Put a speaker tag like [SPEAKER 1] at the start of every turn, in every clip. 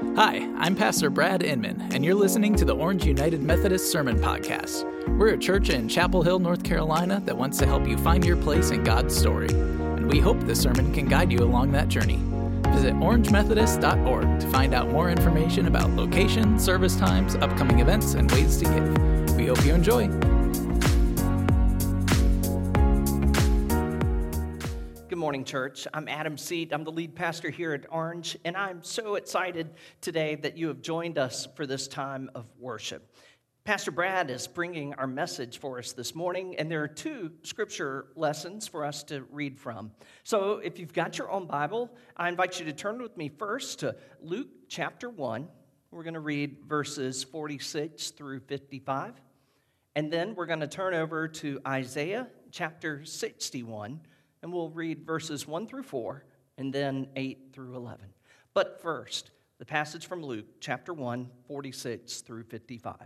[SPEAKER 1] Hi, I'm Pastor Brad Inman, and you're listening to the Orange United Methodist Sermon Podcast. We're a church in Chapel Hill, North Carolina that wants to help you find your place in God's story. And we hope this sermon can guide you along that journey. Visit orangemethodist.org to find out more information about location, service times, upcoming events, and ways to give. We hope you enjoy.
[SPEAKER 2] Morning, church. I'm Adam Seat. I'm the lead pastor here at Orange, and I'm so excited today that you have joined us for this time of worship. Pastor Brad is bringing our message for us this morning, and there are two scripture lessons for us to read from. So, if you've got your own Bible, I invite you to turn with me first to Luke chapter 1. We're going to read verses 46 through 55. And then we're going to turn over to Isaiah chapter 61 and we'll read verses 1 through 4 and then 8 through 11. But first, the passage from Luke, chapter 1, 46 through 55.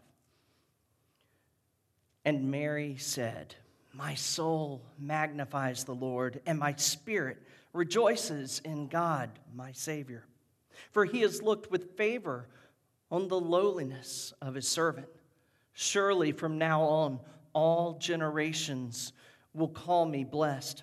[SPEAKER 2] And Mary said, My soul magnifies the Lord, and my spirit rejoices in God, my Savior. For he has looked with favor on the lowliness of his servant. Surely from now on, all generations will call me blessed.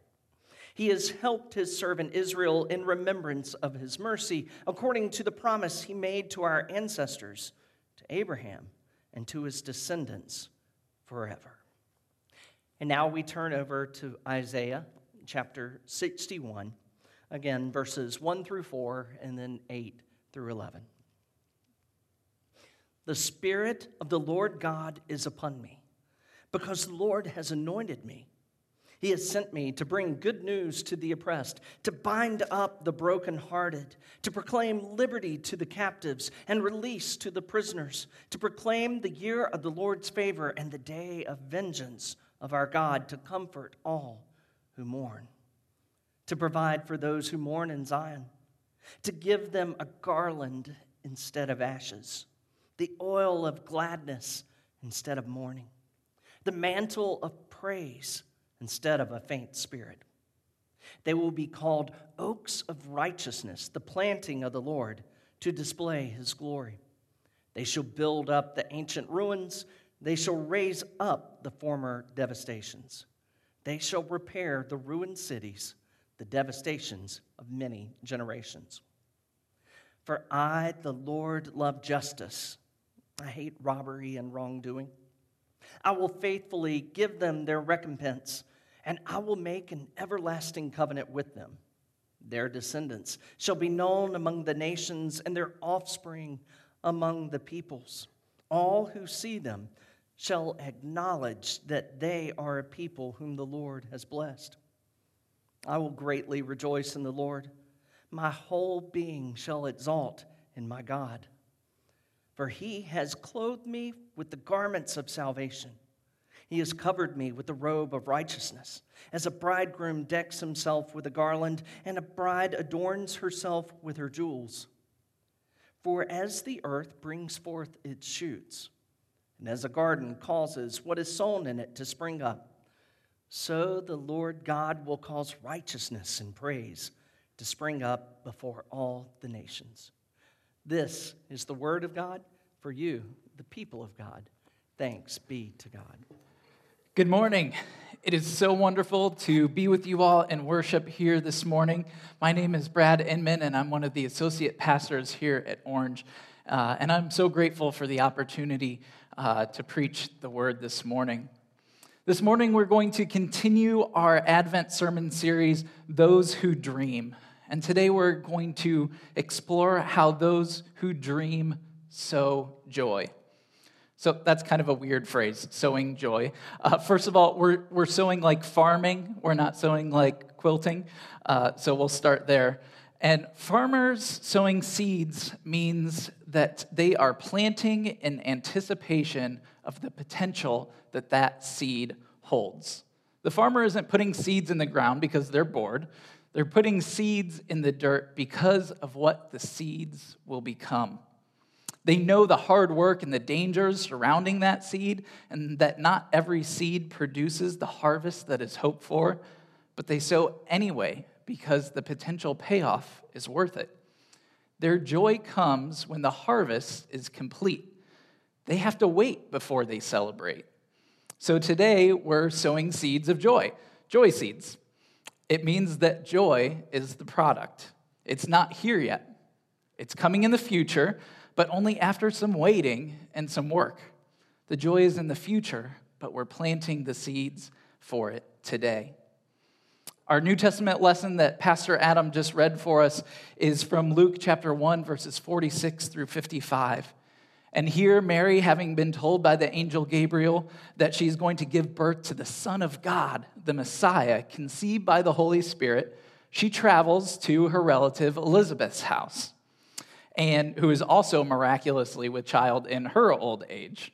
[SPEAKER 2] He has helped his servant Israel in remembrance of his mercy, according to the promise he made to our ancestors, to Abraham, and to his descendants forever. And now we turn over to Isaiah chapter 61, again, verses 1 through 4, and then 8 through 11. The Spirit of the Lord God is upon me, because the Lord has anointed me he has sent me to bring good news to the oppressed, to bind up the brokenhearted, to proclaim liberty to the captives and release to the prisoners, to proclaim the year of the Lord's favor and the day of vengeance of our God, to comfort all who mourn, to provide for those who mourn in Zion, to give them a garland instead of ashes, the oil of gladness instead of mourning, the mantle of praise instead of a faint spirit. They will be called oaks of righteousness, the planting of the Lord, to display his glory. They shall build up the ancient ruins, they shall raise up the former devastations. They shall repair the ruined cities, the devastations of many generations. For I, the Lord, love justice. I hate robbery and wrongdoing. I will faithfully give them their recompense and I will make an everlasting covenant with them. Their descendants shall be known among the nations, and their offspring among the peoples. All who see them shall acknowledge that they are a people whom the Lord has blessed. I will greatly rejoice in the Lord. My whole being shall exalt in my God. For he has clothed me with the garments of salvation. He has covered me with the robe of righteousness, as a bridegroom decks himself with a garland, and a bride adorns herself with her jewels. For as the earth brings forth its shoots, and as a garden causes what is sown in it to spring up, so the Lord God will cause righteousness and praise to spring up before all the nations. This is the word of God for you, the people of God. Thanks be to God.
[SPEAKER 1] Good morning. It is so wonderful to be with you all and worship here this morning. My name is Brad Inman, and I'm one of the associate pastors here at Orange. Uh, and I'm so grateful for the opportunity uh, to preach the word this morning. This morning, we're going to continue our Advent sermon series, Those Who Dream. And today, we're going to explore how those who dream sow joy. So that's kind of a weird phrase, sowing joy. Uh, first of all, we're, we're sowing like farming, we're not sowing like quilting. Uh, so we'll start there. And farmers sowing seeds means that they are planting in anticipation of the potential that that seed holds. The farmer isn't putting seeds in the ground because they're bored. They're putting seeds in the dirt because of what the seeds will become. They know the hard work and the dangers surrounding that seed, and that not every seed produces the harvest that is hoped for, but they sow anyway because the potential payoff is worth it. Their joy comes when the harvest is complete. They have to wait before they celebrate. So today we're sowing seeds of joy, joy seeds. It means that joy is the product. It's not here yet. It's coming in the future, but only after some waiting and some work. The joy is in the future, but we're planting the seeds for it today. Our New Testament lesson that Pastor Adam just read for us is from Luke chapter 1, verses 46 through 55. And here, Mary, having been told by the angel Gabriel that she's going to give birth to the Son of God, the Messiah, conceived by the Holy Spirit, she travels to her relative Elizabeth's house, and who is also miraculously with child in her old age.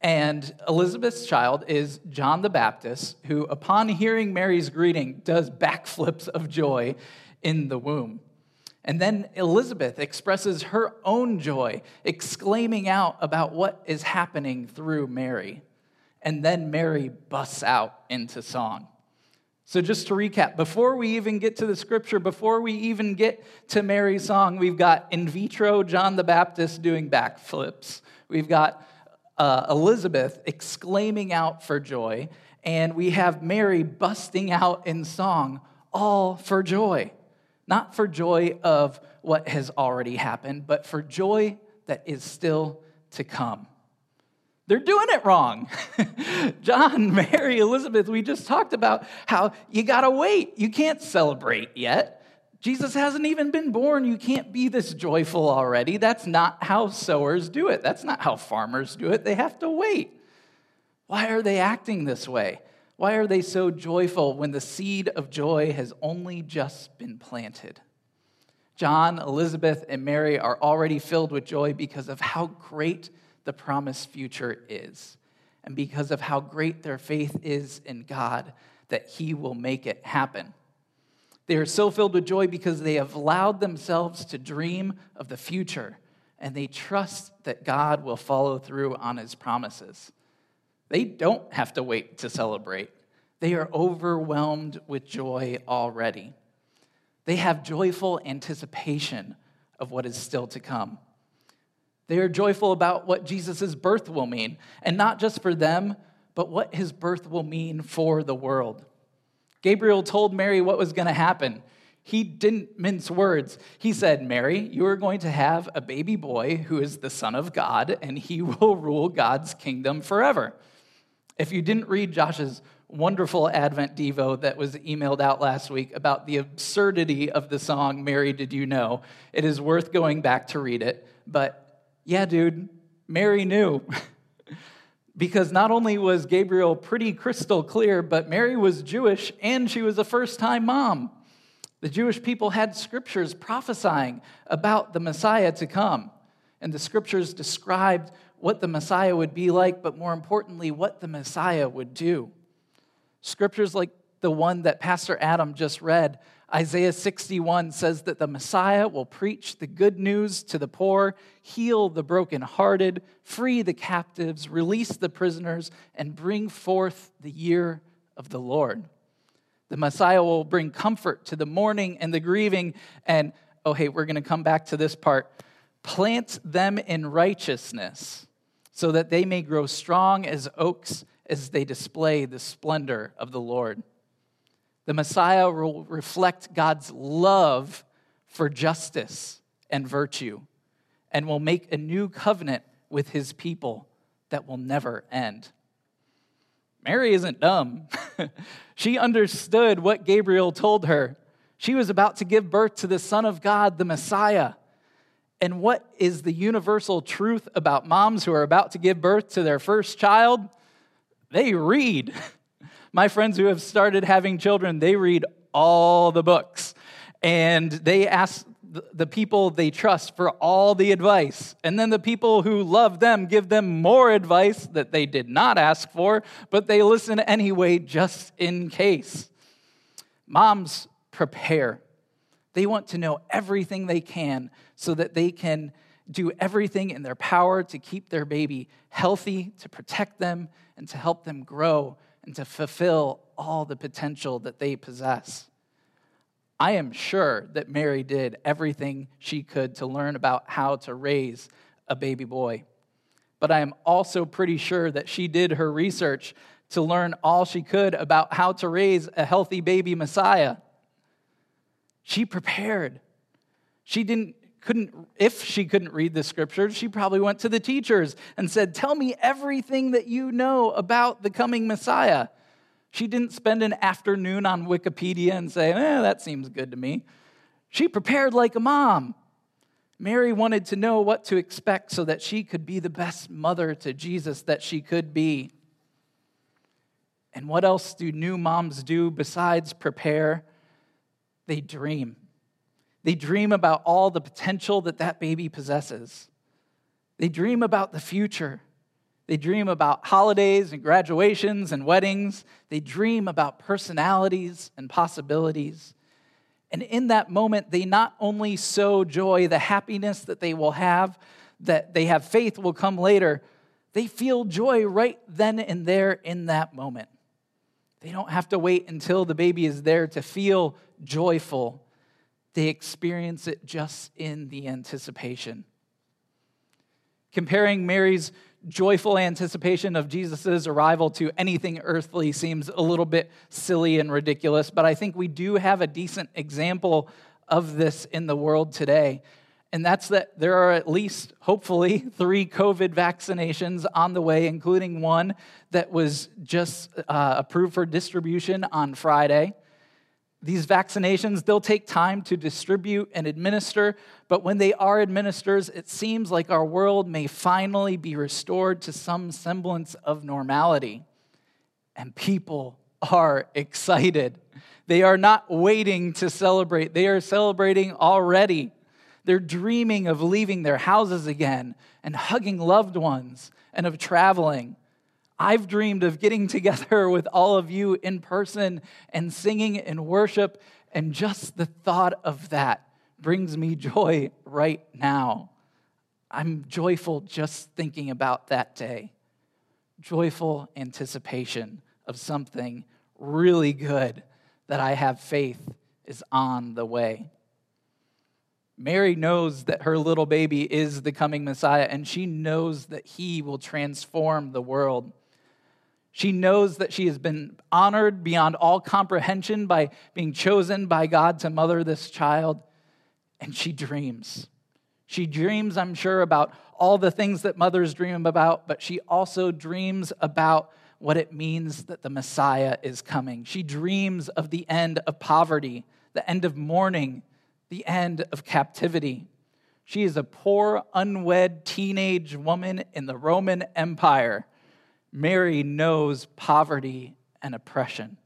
[SPEAKER 1] And Elizabeth's child is John the Baptist, who, upon hearing Mary's greeting, does backflips of joy in the womb. And then Elizabeth expresses her own joy, exclaiming out about what is happening through Mary. And then Mary busts out into song. So, just to recap, before we even get to the scripture, before we even get to Mary's song, we've got in vitro John the Baptist doing backflips. We've got uh, Elizabeth exclaiming out for joy, and we have Mary busting out in song, all for joy. Not for joy of what has already happened, but for joy that is still to come. They're doing it wrong. John, Mary, Elizabeth, we just talked about how you gotta wait. You can't celebrate yet. Jesus hasn't even been born. You can't be this joyful already. That's not how sowers do it. That's not how farmers do it. They have to wait. Why are they acting this way? Why are they so joyful when the seed of joy has only just been planted? John, Elizabeth, and Mary are already filled with joy because of how great the promised future is, and because of how great their faith is in God that He will make it happen. They are so filled with joy because they have allowed themselves to dream of the future and they trust that God will follow through on his promises. They don't have to wait to celebrate, they are overwhelmed with joy already. They have joyful anticipation of what is still to come. They are joyful about what Jesus' birth will mean, and not just for them, but what his birth will mean for the world. Gabriel told Mary what was going to happen. He didn't mince words. He said, Mary, you are going to have a baby boy who is the Son of God, and he will rule God's kingdom forever. If you didn't read Josh's wonderful Advent Devo that was emailed out last week about the absurdity of the song, Mary, Did You Know? It is worth going back to read it. But yeah, dude, Mary knew. because not only was Gabriel pretty crystal clear, but Mary was Jewish and she was a first time mom. The Jewish people had scriptures prophesying about the Messiah to come. And the scriptures described what the Messiah would be like, but more importantly, what the Messiah would do. Scriptures like the one that Pastor Adam just read Isaiah 61 says that the Messiah will preach the good news to the poor, heal the brokenhearted, free the captives, release the prisoners, and bring forth the year of the Lord. The Messiah will bring comfort to the mourning and the grieving. And, oh, hey, we're going to come back to this part. Plant them in righteousness so that they may grow strong as oaks as they display the splendor of the Lord. The Messiah will reflect God's love for justice and virtue and will make a new covenant with his people that will never end. Mary isn't dumb. she understood what Gabriel told her. She was about to give birth to the Son of God, the Messiah. And what is the universal truth about moms who are about to give birth to their first child? They read. My friends who have started having children, they read all the books. And they ask the, people they trust for all the advice. And then the people who love them give them more advice that they did not ask for, but they listen anyway just in case. Moms prepare. They want to know everything they can so that they can do everything in their power to keep their baby healthy, to protect them, and to help them grow and to fulfill all the potential that they possess. I am sure that Mary did everything she could to learn about how to raise a baby boy. But I am also pretty sure that she did her research to learn all she could about how to raise a healthy baby Messiah. She prepared. She didn't couldn't if she couldn't read the scriptures, she probably went to the teachers and said, "Tell me everything that you know about the coming Messiah." She didn't spend an afternoon on Wikipedia and say, "Eh, that seems good to me." She prepared like a mom. Mary wanted to know what to expect so that she could be the best mother to Jesus that she could be. And what else do new moms do besides prepare? They dream. They dream about all the potential that that baby possesses. They dream about the future. They dream about holidays and graduations and weddings. They dream about personalities and possibilities. And in that moment, they not only sow joy, the happiness that they will have, that they have faith will come later, they feel joy right then and there in that moment. They don't have to wait until the baby is there to feel joyful they experience it just in the anticipation. Comparing Mary's joyful anticipation of Jesus' arrival to anything earthly seems a little bit silly and ridiculous, but I think we do have a decent example of this in the world today. And that's that there are at least, hopefully, three COVID vaccinations on the way, including one that was just uh, approved for distribution on Friday. These vaccinations, they'll take time to distribute and administer, but when they are administered, it seems like our world may finally be restored to some semblance of normality. And people are excited. They are not waiting to celebrate, they are celebrating already. They're dreaming of leaving their houses again and hugging loved ones and of traveling. I've dreamed of getting together with all of you in person and singing in worship, and just the thought of that brings me joy right now. I'm joyful just thinking about that day. Joyful anticipation of something really good that I have faith is on the way. Mary knows that her little baby is the coming Messiah, and she knows that he will transform the world. She knows that she has been honored beyond all comprehension by being chosen by God to mother this child. And she dreams. She dreams, I'm sure, about all the things that mothers dream about, but she also dreams about what it means that the Messiah is coming. She dreams of the end of poverty, the end of mourning, the end of captivity. She is a poor, unwed teenage woman in the Roman Empire Mary knows poverty and oppression.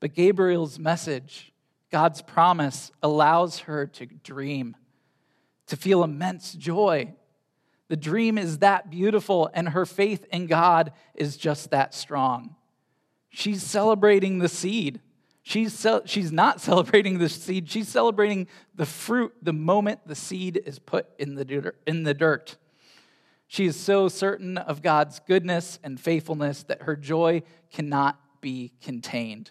[SPEAKER 1] But Gabriel's message, God's promise, allows her to dream, to feel immense joy. The dream is that beautiful, and her faith in God is just that strong. She's celebrating the seed. She's, she's not celebrating the seed, she's celebrating the fruit the moment the seed is put in the, in the dirt. She is so certain of God's goodness and faithfulness that her joy cannot be contained.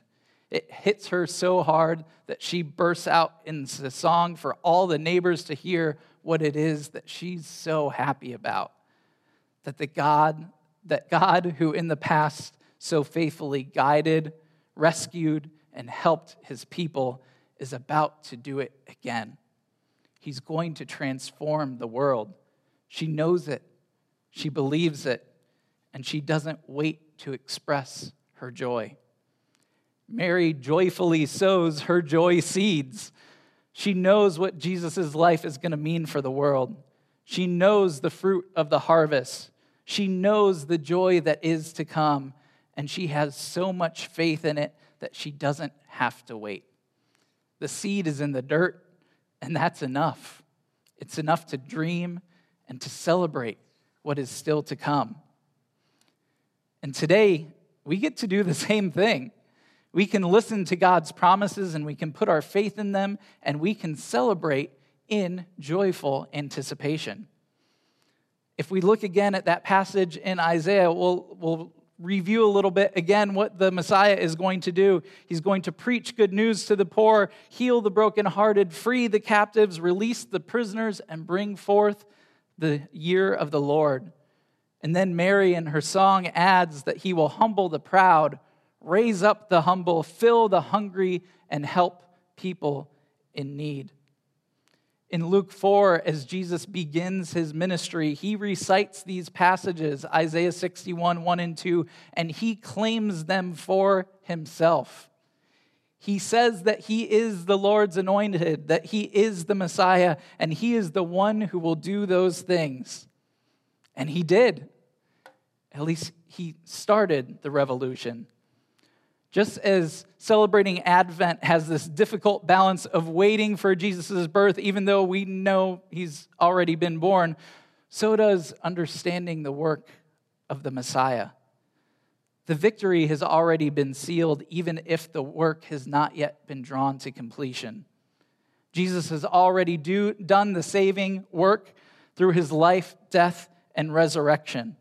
[SPEAKER 1] It hits her so hard that she bursts out into song for all the neighbors to hear what it is that she's so happy about. That the God, that God who in the past so faithfully guided, rescued, and helped his people is about to do it again. He's going to transform the world. She knows it she believes it, and she doesn't wait to express her joy. Mary joyfully sows her joy seeds. She knows what Jesus' life is going to mean for the world. She knows the fruit of the harvest. She knows the joy that is to come, and she has so much faith in it that she doesn't have to wait. The seed is in the dirt, And that's enough. It's enough to dream and to celebrate what is still to come. And today, we get to do the same thing. We can listen to God's promises and we can put our faith in them and we can celebrate in joyful anticipation. If we look again at that passage in Isaiah, we'll, we'll review a little bit again what the Messiah is going to do. He's going to preach good news to the poor, heal the brokenhearted, free the captives, release the prisoners, and bring forth the year of the Lord. And then Mary in her song adds that he will humble the proud, raise up the humble, fill the hungry, and help people in need. In Luke 4, as Jesus begins his ministry, he recites these passages, Isaiah 61, 1 and 2, and he claims them for himself. He says that he is the Lord's anointed, that he is the Messiah, and he is the one who will do those things. And he did. At least he started the revolution. Just as celebrating Advent has this difficult balance of waiting for Jesus' birth, even though we know he's already been born, so does understanding the work of the Messiah. The victory has already been sealed, even if the work has not yet been drawn to completion. Jesus has already do, done the saving work through his life, death, and resurrection.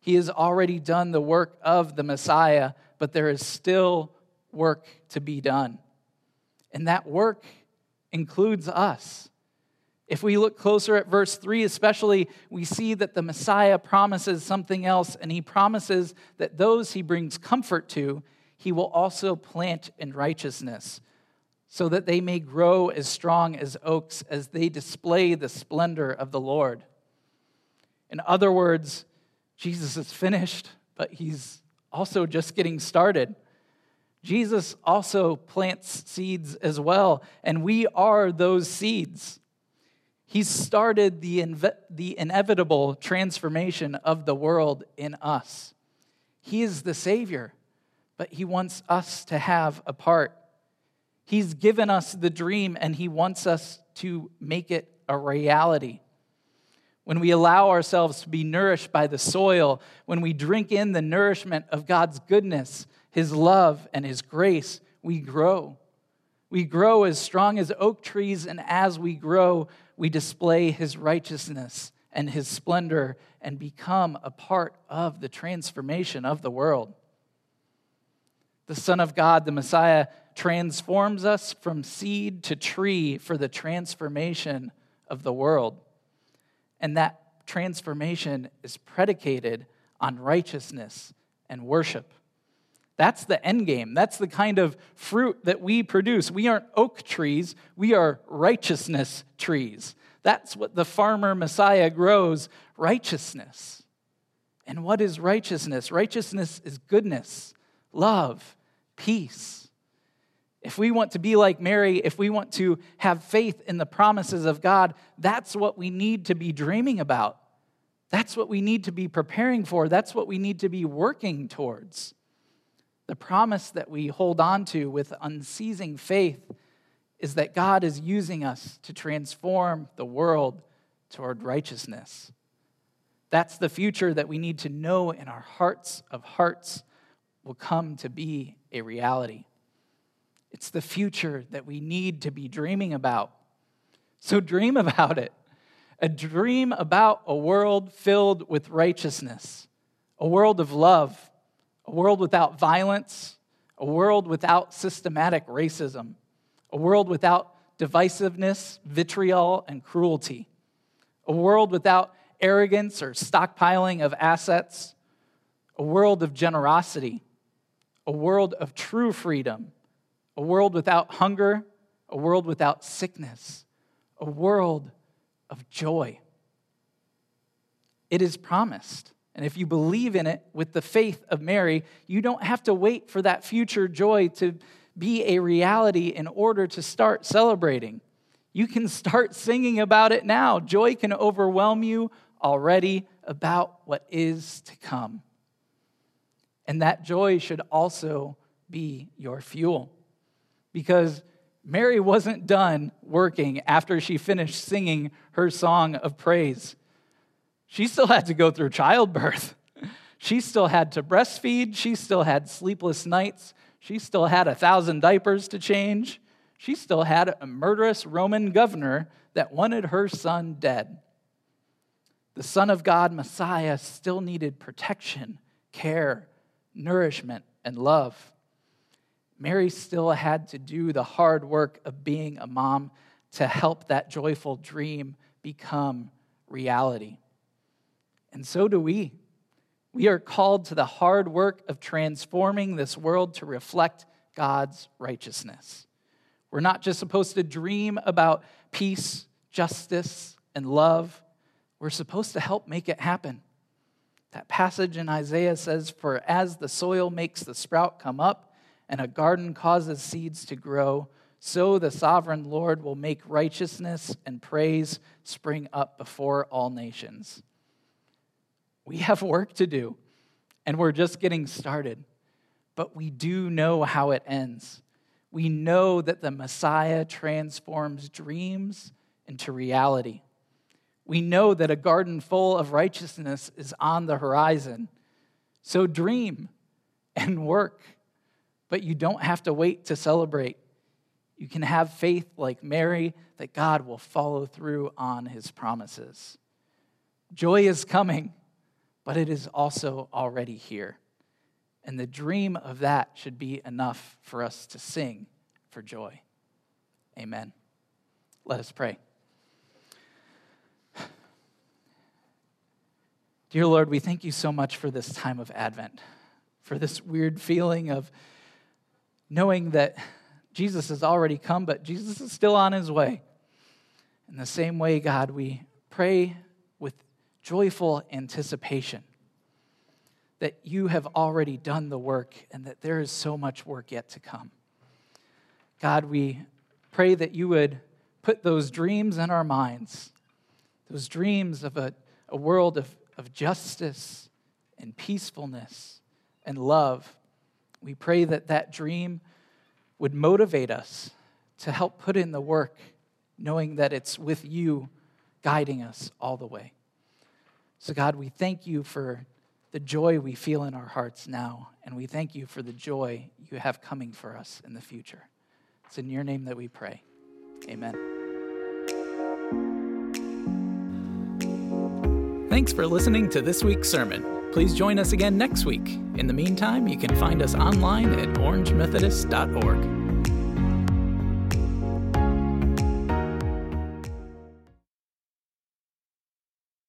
[SPEAKER 1] He has already done the work of the Messiah but there is still work to be done. And that work includes us. If we look closer at verse 3, especially, we see that the Messiah promises something else, and he promises that those he brings comfort to, he will also plant in righteousness, so that they may grow as strong as oaks as they display the splendor of the Lord. In other words, Jesus is finished, but he's also just getting started. Jesus also plants seeds as well, and we are those seeds. He started the, the inevitable transformation of the world in us. He is the Savior, but He wants us to have a part. He's given us the dream, and He wants us to make it a reality when we allow ourselves to be nourished by the soil, when we drink in the nourishment of God's goodness, His love, and His grace, we grow. We grow as strong as oak trees, and as we grow, we display His righteousness and His splendor and become a part of the transformation of the world. The Son of God, the Messiah, transforms us from seed to tree for the transformation of the world. And that transformation is predicated on righteousness and worship. That's the end game. That's the kind of fruit that we produce. We aren't oak trees, we are righteousness trees. That's what the farmer Messiah grows righteousness. And what is righteousness? Righteousness is goodness, love, peace if we want to be like Mary, if we want to have faith in the promises of God, that's what we need to be dreaming about. That's what we need to be preparing for. That's what we need to be working towards. The promise that we hold on to with unceasing faith is that God is using us to transform the world toward righteousness. That's the future that we need to know in our hearts of hearts will come to be a reality. It's the future that we need to be dreaming about. So dream about it. A dream about a world filled with righteousness, a world of love, a world without violence, a world without systematic racism, a world without divisiveness, vitriol, and cruelty, a world without arrogance or stockpiling of assets, a world of generosity, a world of true freedom a world without hunger, a world without sickness, a world of joy. It is promised. And if you believe in it with the faith of Mary, you don't have to wait for that future joy to be a reality in order to start celebrating. You can start singing about it now. Joy can overwhelm you already about what is to come. And that joy should also be your fuel because Mary wasn't done working after she finished singing her song of praise. She still had to go through childbirth. She still had to breastfeed. She still had sleepless nights. She still had a thousand diapers to change. She still had a murderous Roman governor that wanted her son dead. The Son of God, Messiah, still needed protection, care, nourishment, and love. Mary still had to do the hard work of being a mom to help that joyful dream become reality. And so do we. We are called to the hard work of transforming this world to reflect God's righteousness. We're not just supposed to dream about peace, justice, and love. We're supposed to help make it happen. That passage in Isaiah says, For as the soil makes the sprout come up, and a garden causes seeds to grow, so the sovereign Lord will make righteousness and praise spring up before all nations. We have work to do, and we're just getting started. But we do know how it ends. We know that the Messiah transforms dreams into reality. We know that a garden full of righteousness is on the horizon. So dream and work, but you don't have to wait to celebrate. You can have faith like Mary that God will follow through on his promises. Joy is coming but it is also already here. And the dream of that should be enough for us to sing for joy. Amen. Let us pray. Dear Lord, we thank you so much for this time of Advent, for this weird feeling of knowing that Jesus has already come, but Jesus is still on his way. In the same way, God, we pray joyful anticipation that you have already done the work and that there is so much work yet to come. God, we pray that you would put those dreams in our minds, those dreams of a, a world of, of justice and peacefulness and love. We pray that that dream would motivate us to help put in the work, knowing that it's with you guiding us all the way. So, God, we thank you for the joy we feel in our hearts now, and we thank you for the joy you have coming for us in the future. It's in your name that we pray. Amen. Thanks for listening to this week's sermon. Please join us again next week. In the meantime, you can find us online at orangemethodist.org.